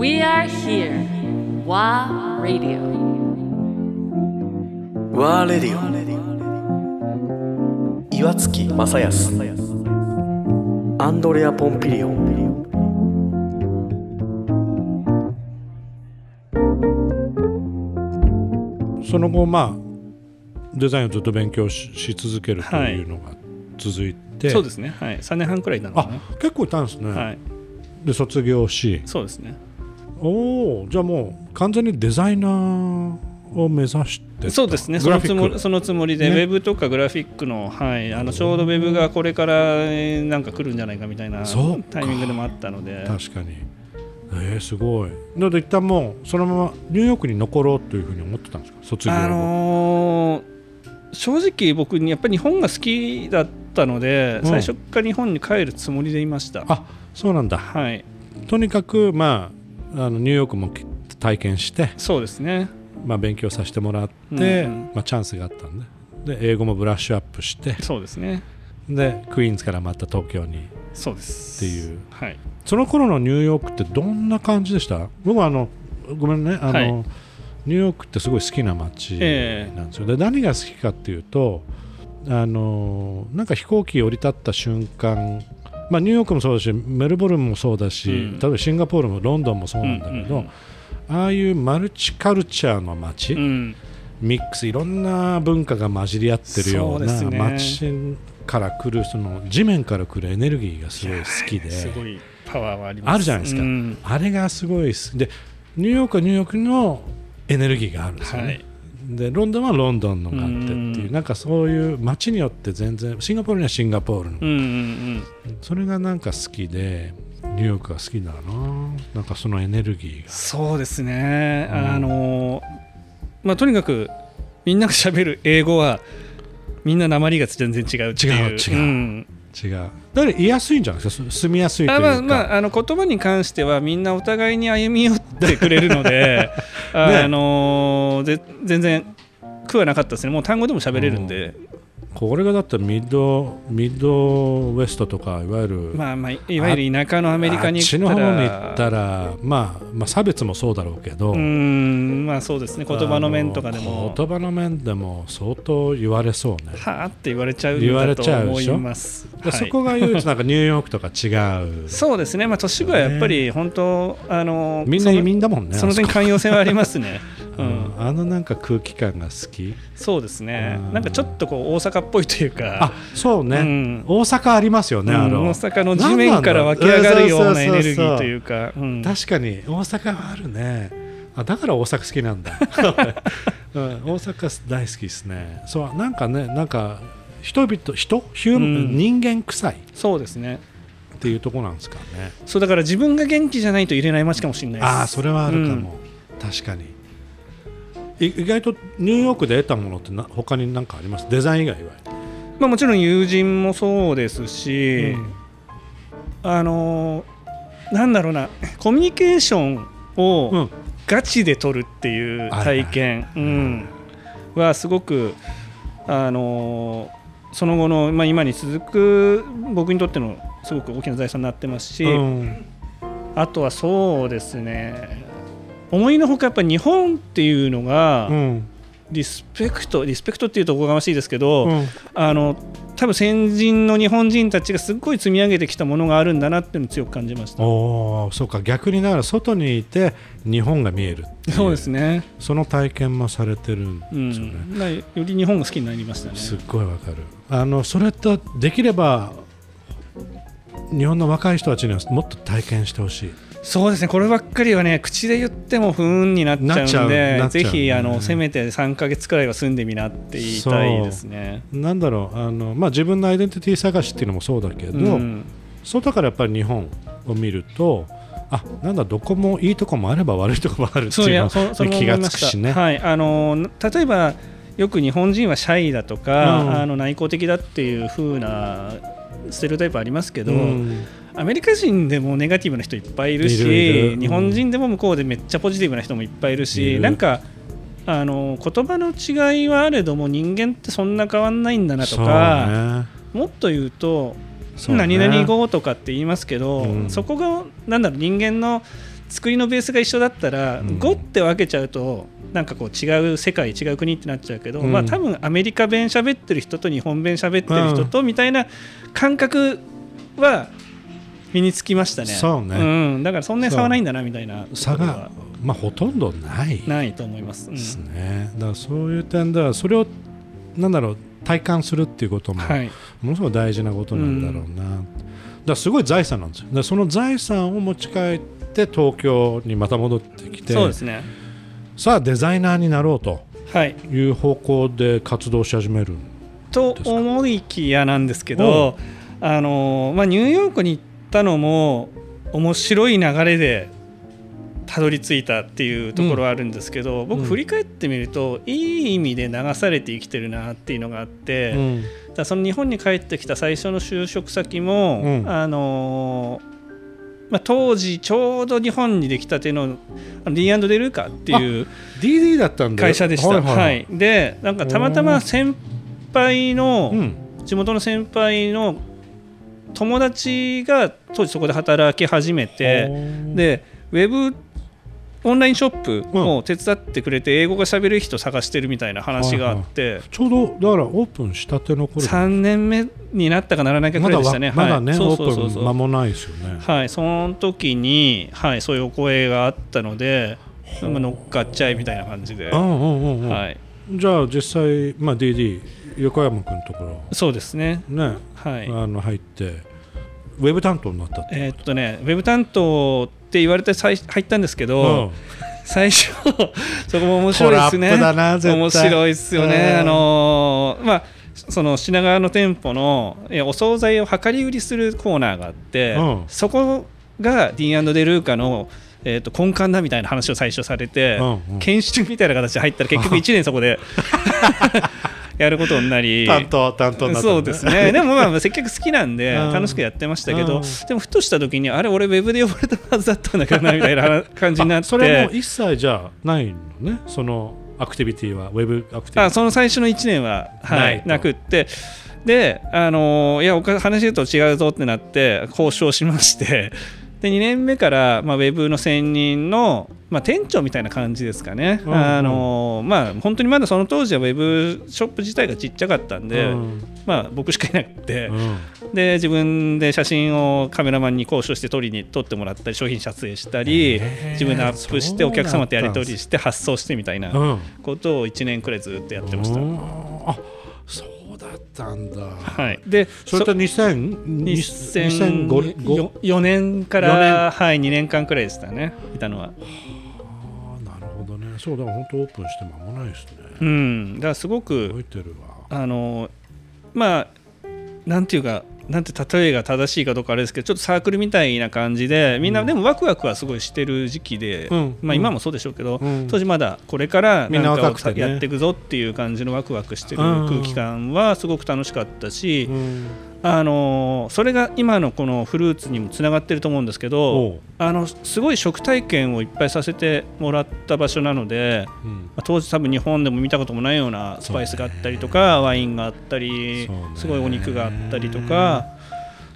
We are here. WA Radio. ワーレディオ岩月正康。アンドレア・ポンピリオン。その後まあデザインをずっと勉強しし続けるというのが続いて、そうですね。はい。3年半くらいなのかあな結構いたんですね、はい。で卒業し。そうですねおおじゃあもう完全にデザイナーを目指してた。そうですね。グそのつもそのつもりで、ね。ウェブとかグラフィックの,、はい、あのちょうどウェブがこれからえーなんか来るんじゃないかみたいなタイミングでもあったので。確かに。えー、すごい。なので一旦もうそのままニューヨークに残ろうというふうに思ってたんですか？卒業後、あのー正直僕にやっぱり日本が好きだったので、うん。最初から日本に帰るつもりでいました。あそうなんだ。はい。とにかくまああのニューヨークも体験して、そうですね。まあ、勉強させてもらって、うんうん。まあ、チャンスがあったんで。で英語もブラッシュアップしてそうですね。でクイーンズからまた東京に。そうです。っていう。はい。その頃のニューヨークってどんな感じでした？僕はあのごめんね。あの、はい。ニューヨークってすごい好きな街ええ。なんですよ、で何が好きかっていうとあのなんか飛行機降り立った瞬間まあ、ニューヨークもそうだしメルボルンもそうだし、うん。例えばシンガポールもロンドンもそうなんだけど、うんうんああいうマルチカルチャーの街、うん。ミックスいろんな文化が混じり合ってるような街から来るその地面から来るエネルギーがすごい好きで。すごいパワーはあります。あるじゃないですか。うん。あれがすごいでニューヨークはニューヨークのエネルギーがあるんですよね、はいでロンドンはロンドンのがあってっていううん。なんかそういう街によって全然シンガポールにはシンガポールの、うんうんうん。それがなんか好きでニューヨークが好きだな。なんかそのエネルギーが。そうですね、うん。あのまあとにかくみんなが喋る英語はみんな訛りが全然違うっていう。違う違うん違う。だから言いやすいんじゃないですか？す住みやすいというか。あまあまあ、あの言葉に関してはみんなお互いに歩み寄ってくれるので、あのぜ全然苦はなかったですね。もう単語でも喋れるんで、これがだったらミッドミッドウエストとかいわゆるまあまあいわゆる田舎のアメリカに行ったら。に行ったら、まあ、まあ差別もそうだろうけど、うーんまあそうですね。言葉の面とかであもの言葉の面でも相当言われそうね、はあって言われちゃうん言われちゃうでしょ？はい。でそこが唯一なんかニューヨークとか違う。そうですね、まあ、都市部はやっぱり本当、あのみんな移民だもんねそのその点寛容性はありますね。ううん。ん、あのなんか空気感が好き？そうですね。うん。なんかちょっとこう大阪っぽいというあか、そうね、うん。大阪ありますよね、あの。うん大阪の地面から湧き上がるようなエネルギーというか。確かに大阪はあるね。あだから大阪好きなんだ、うん、大阪大好きですね。そうなんかねなんか人々人？ヒューうん。人間臭い？そうですね。っていうところなんですかね。そうだから自分が元気じゃないと入れない街かもしれないです。ああそれはあるかも、確かに。い意外とニューヨークで得たものってな他に何かあります？デザイン以外は、まあ、もちろん友人もそうですし、あのなんだろうなコミュニケーションうをん。ガチで取るっていう体験、うん。はすごくあのその後の、まあ、今に続く僕にとってのすごく大きな財産になってますし、うん。あとはそうですね思いのほかやっぱり日本っていうのが、うん。リスペクトリスペクトっていうとおこがましいですけど、うん。あの多分先人の日本人たちがすっごい積み上げてきたものがあるんだなっていうのを強く感じました。おおそうか。逆にだから外にいて日本が見えるそうですね、その体験もされてるんうですよね、ん、だからより日本が好きになりましたね。すっごいわかる。あのそれってできれば日本の若い人たちにはもっと体験してほしいそうですね、こればっかりはね、口で言っても不運になっちゃううんで、ぜひあねのせめて3か月くらいは住んでみなって言いたいですね。なんだろうあの、まあ、自分のアイデンティティ探しっていうのもそうだけど、うん。外からやっぱり日本を見るとあなんだどこもいいとこもあれば悪いとこもあるってそういうの気がつくしね。はい、あの例えばよく日本人はシャイだとか、うん。あの内向的だっていう風なステレオタイプありますけど、うんアメリカ人でもネガティブな人いっぱいいるしうん。日本人でも向こうでめっちゃポジティブな人もいっぱいいるしなんかあの言葉の違いはあれども人間ってそんな変わんないんだなとか、もっと言うとそうね。何々語とかって言いますけど、うん。そこがなんだろう人間の作りのベースが一緒だったら、うん。5って分けちゃうとなんかこう違う世界違う国ってなっちゃうけど、うん。まあ多分アメリカ弁喋ってる人と日本弁喋ってる人とみたいな感覚は身につきましたね。そうね。ん、だからそんなに差はないんだなみたいな。差がまあ、ほとんどない。ないと思います。うん。ですね、だからそういう点ではそれをなんだろう体感するっていうこともはい、ものすごい大事なことなんだろうな、だからすごい財産なんですよ。だその財産を持ち帰って東京にまた戻ってきてそうですね。さあデザイナーになろうとはい、いう方向で活動し始めると思いきやなんですけど、あのまあ、ニューヨークに行ったのも面白い流れでたどり着いたっていうところはあるんですけど、うん。僕振り返ってみるといい意味で流されて生きてるなっていうのがあって、うん。だその日本に帰ってきた最初の就職先も、うん。あのまあ、当時ちょうど日本にできたてのあの D& デルーカっていう DD だった会社でした。はいはい。はい。でなんかたまたま先輩の、うん。地元の先輩の友達が当時そこで働き始めてでウェブオンラインショップを手伝ってくれて英語が喋る人探してるみたいな話があって、ちょうどだからオープンしたての頃。3年目になったかならないかくまだわらい。でしたね。まだね、はい、オープン間もないですよね、はい、その時に、はい、そういうお声があったので、まあ乗っかっちゃえみたいな感じで、うんうんうんうん。はい、じゃあ実際、まあ、DD 横山君のところ。そうですね。ね、はい。あの入ってウェブ担当になったえーっとね、ウェブ担当って言われて最入ったんですけど、うん。最初そこも面白いですね。面白いですよね、うん。あのーまあその品川の店舗のお惣菜を量り売りするコーナーがあって、うん。そこが D& デルーカの、えー、と根幹だみたいな話を最初されて、うんうん。研修みたいな形で入ったら結局1年そこで やることになり担当担当になったそうですね。でもまあ接客好きなんでうん。楽しくやってましたけどうん。でもふとした時にあれ俺ウェブで呼ばれたはずだったんだけどなみたいな感じになって。あそれも一切じゃないのね？そのアクティビティはウェブアクティビティ。あその最初の1年は、はないなくって。で、あのーいやおか話言うと違うぞってなって交渉しましてで2年目から、まあ、ウェブの専任の、まあ、店長みたいな感じですかね、うんうん。あのーまあ、本当にまだその当時はウェブショップ自体がちっちゃかったんで、うん。まあ、僕しかいなくて、うん。で自分で写真をカメラマンに交渉して撮りに撮ってもらったり商品撮影したり自分でアップしてお客様とやり取りして発送してみたいなうんことを1年くらいずっとやってました。うんったんだ、はい、でそれって2000 2005 2004年か四ら、はい、2年間くらいでしたねいたのは。あなるほどね。そうだから本当オープンして間もないですね。うん、だからすごく覚えてるわ。あのまあなんていうかなんて例えが正しいかどうかあれですけどちょっとサークルみたいな感じでみんなでもワクワクはすごいしてる時期で、うん。まあ、今もそうでしょうけど、うん。当時まだこれからかやっていくぞっていう感じのワクワクしてるうん。空気感はすごく楽しかったし、うんあのそれが今のこのフルーツにもつながってると思うんですけおどう。あのすごい食体験をいっぱいさせてもらった場所なので、うん。まあ当時多分日本でも見たこともないようなスパイスがあったりとか、ワインがあったり、すごいお肉があったりとか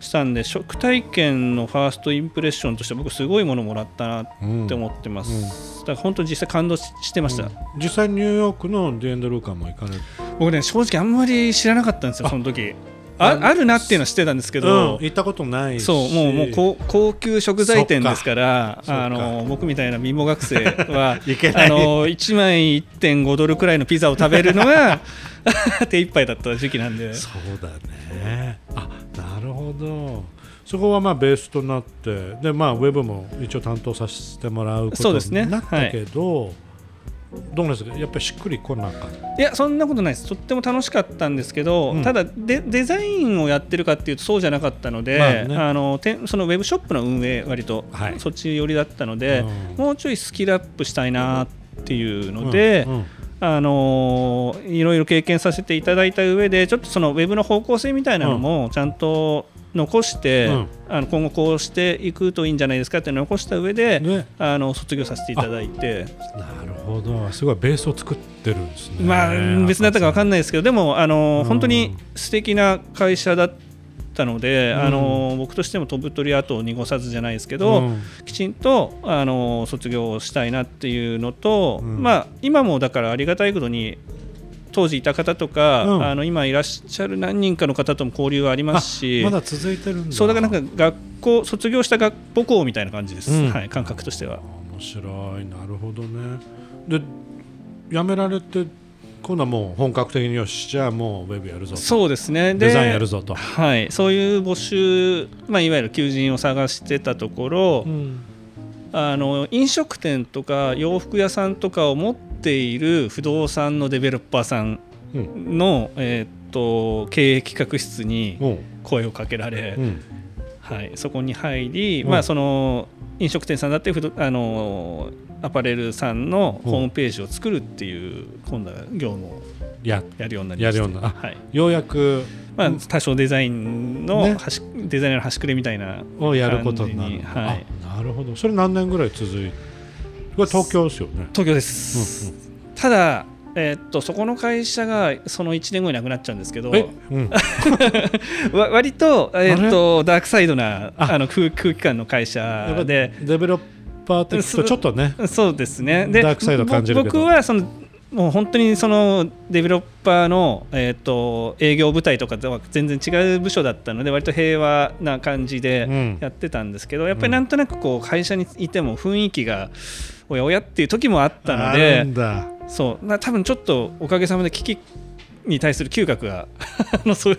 したんで食体験のファーストインプレッションとして僕すごいものもらったなって思ってます、だから本当に実際感動ししてました、実際ニューヨークのディエンドルーカーも行かれる。僕ね正直あんまり知らなかったんですよその時ああるなっていうのは知ってたんですけど、行ったことないしそうもうもう高高級食材店ですからあの僕みたいな貧乏学生は あの1枚1.5ドルくらいのピザを食べるのが 手一杯だった時期なんで。そうだね。あなるほど。そこはまあベースとなってでまあウェブも一応担当させてもらうことになったけど、どうなんですか？やっぱりしっくりこなかった？いやそんなことないです。とっても楽しかったんですけど、うん。ただデデザインをやってるかっていうとそうじゃなかったので、まあね。あのてそのウェブショップの運営割と、はい。そっち寄りだったので、うん。もうちょいスキルアップしたいなっていうので、うん。うん。あのいろいろ経験させていただいた上でちょっとそのウェブの方向性みたいなのもちゃんと残して、うん。あの今後こうしていくといいんじゃないですかって残した上で、ね。あの卒業させていただいて、なるほど。すごいベースを作ってるんですね。まあ別になったか分かんないないですけどでもあの、うん。本当に素敵な会社だったので、うん。あの僕としても飛ぶ鳥跡を濁さずじゃないですけど、うん。きちんとあの卒業したいなっていうのと、うん。まあ、今もだからありがたいことに当時いた方とか、うん。あの今いらっしゃる何人かの方とも交流はありますしまだ続いてるんだ。そうだからなんか学校卒業した学母校みたいな感じです、うん。はい、感覚としては。面白いなるほどね。で辞められて今度はもう本格的によしじゃあもうウェブやるぞと。そうですね。でデザインやるぞと、はい、そういう募集、まあ、いわゆる求人を探してたところ、うん。あの飲食店とか洋服屋さんとかを持っている不動産のデベロッパーさんうん。の、えーっと経営企画室にう。ん声をかけられ、うん。はい、そこに入り、うん。まあ、その飲食店さんだって不動あのアパレルさんのホームページを作るっていう今度は業務をややるようになりましたやるような。あはい。ようやくまあ、多少デザインのね。端、デザイナーの端くれみたいなをやることになるはい。あなるほど。それ何年ぐらい続いてこれ東京ですよね。東京です、うんただ、えーっとそこの会社がその1年後になくなっちゃうんですけどえ、うん、わ割と,、えーっとダークサイドなあ。あの空空気感の会社ぱで。デベロッパーって聞くとちょっとねそうですね。でダークサイド感じる僕はそのもう本当にそのデベロッパーの、えーっと営業部隊とかとは全然違う部署だったので割と平和な感じでうん。やってたんですけど、やっぱりなんとなくこう会社にいても雰囲気がおやおやっていう時もあったのあでるんだ。そう。な多分ちょっとおかげさまで危機に対する嗅覚が あのそう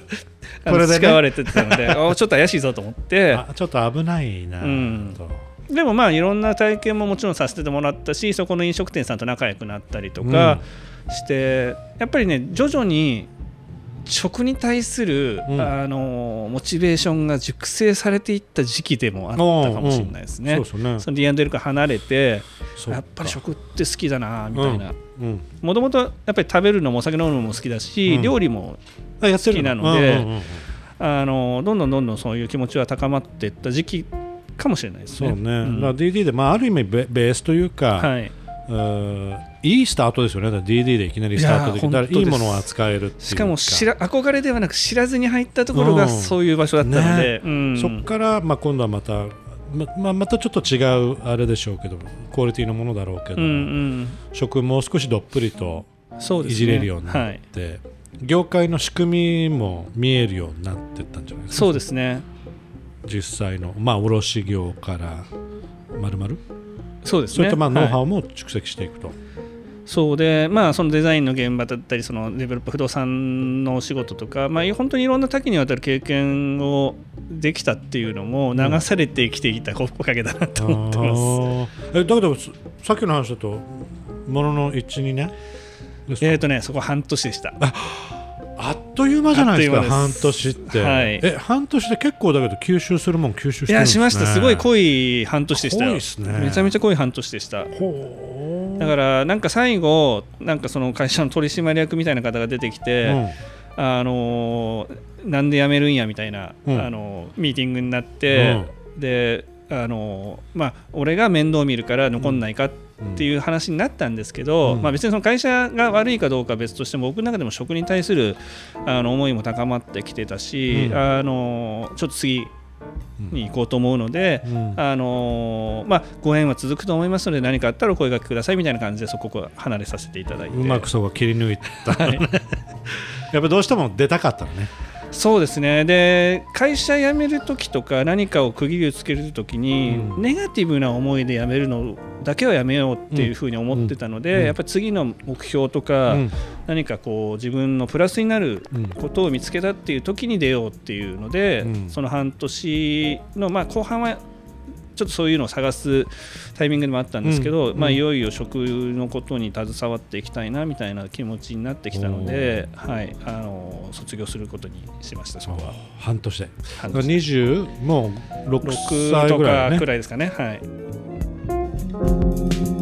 あのね。培われてたので あちょっと怪しいぞと思って。あちょっと危ないなうん。と。でもまあいろんな体験ももちろんさせてもらったしそこの飲食店さんと仲良くなったりとかして、やっぱりね徐々に食に対する、うん。あのモチベーションが熟成されていった時期でもあったかもしれないですね。そうですね。その D&L から離れてやっぱり食って好きだなみたいな。うん。もともとやっぱり食べるのもお酒飲むのも好きだし、うん。料理も好きなのでうんうんうんあのどんどんどんどんそういう気持ちは高まっていった時期かもしれないですね。そうね、ん。だから DD で、まあ、ある意味ベベースというか、はい、うんいいスタートですよね、DD でいきなりスタートできたらいいものを扱えるしかも知ら憧れではなく知らずに入ったところがうん。そういう場所だったので、うん。そこから、まあ、今度はまた、ままあ、またちょっと違うあれでしょうけどクオリティのものだろうけど、うんうん。食もう少しどっぷりといじれるようになはい、って、業界の仕組みも見えるようになってったんじゃないですか？そうですね。実際の、まあ、卸業からまるまる？そうですねそういったまあノウハはいウも蓄積していくと。そうでまあそのデザインの現場だったりそのデベロップ不動産のお仕事とか、まあ、本当にいろんな多岐にわたる経験をできたっていうのも流されてきていたおかげだなと思ってます。あーえだけどささっきの話だとものの12年ですか？えーとね、そこ半年でした。あっという間じゃないですか。半年って、はい。え半年で結構だけど吸収するもん吸収していや、るんです、ね、しました。すごい濃い半年でした。よ。濃いっすね。めちゃめちゃ濃い半年でした。だから、なんか最後、なんかその会社の取締役みたいな方が出てきて、あのーなんで辞めるんやみたいな、うん。あのーミーティングになって、で、あのーまあ、俺が面倒見るから残んないかっていう話になったんですけど、うん。まあ、別にその会社が悪いかどうかは別としても僕の中でも食に対するあの思いも高まってきてたし、うん。あのちょっと次に行こうと思うので、うん。あのまあ、ご縁は続くと思いますので何かあったらお声掛けくださいみたいな感じでそこを離れさせていただいて。うまくそこ切り抜いた、はい。やっぱどうしても出たかったのね。そうですね。で会社辞めるときとか何かを区切りをつけるときに、うん。ネガティブな思いで辞めるのだけはやめようっていうふうに思ってたので、うん。やっぱり次の目標とか、うん。何かこう自分のプラスになるうんことを見つけたっていう時に出ようっていうので、うん。その半年の、まあ、後半はちょっとそういうのを探すタイミングでもあったんですけど、まあ、うん。うんいよいよ食のことに携わっていきたいなみたいな気持ちになってきたので、はい、あの卒業することにしましたそこは。半年で。半年20もう6 6歳とぐらいね。かくらいですかね。はい Thank you.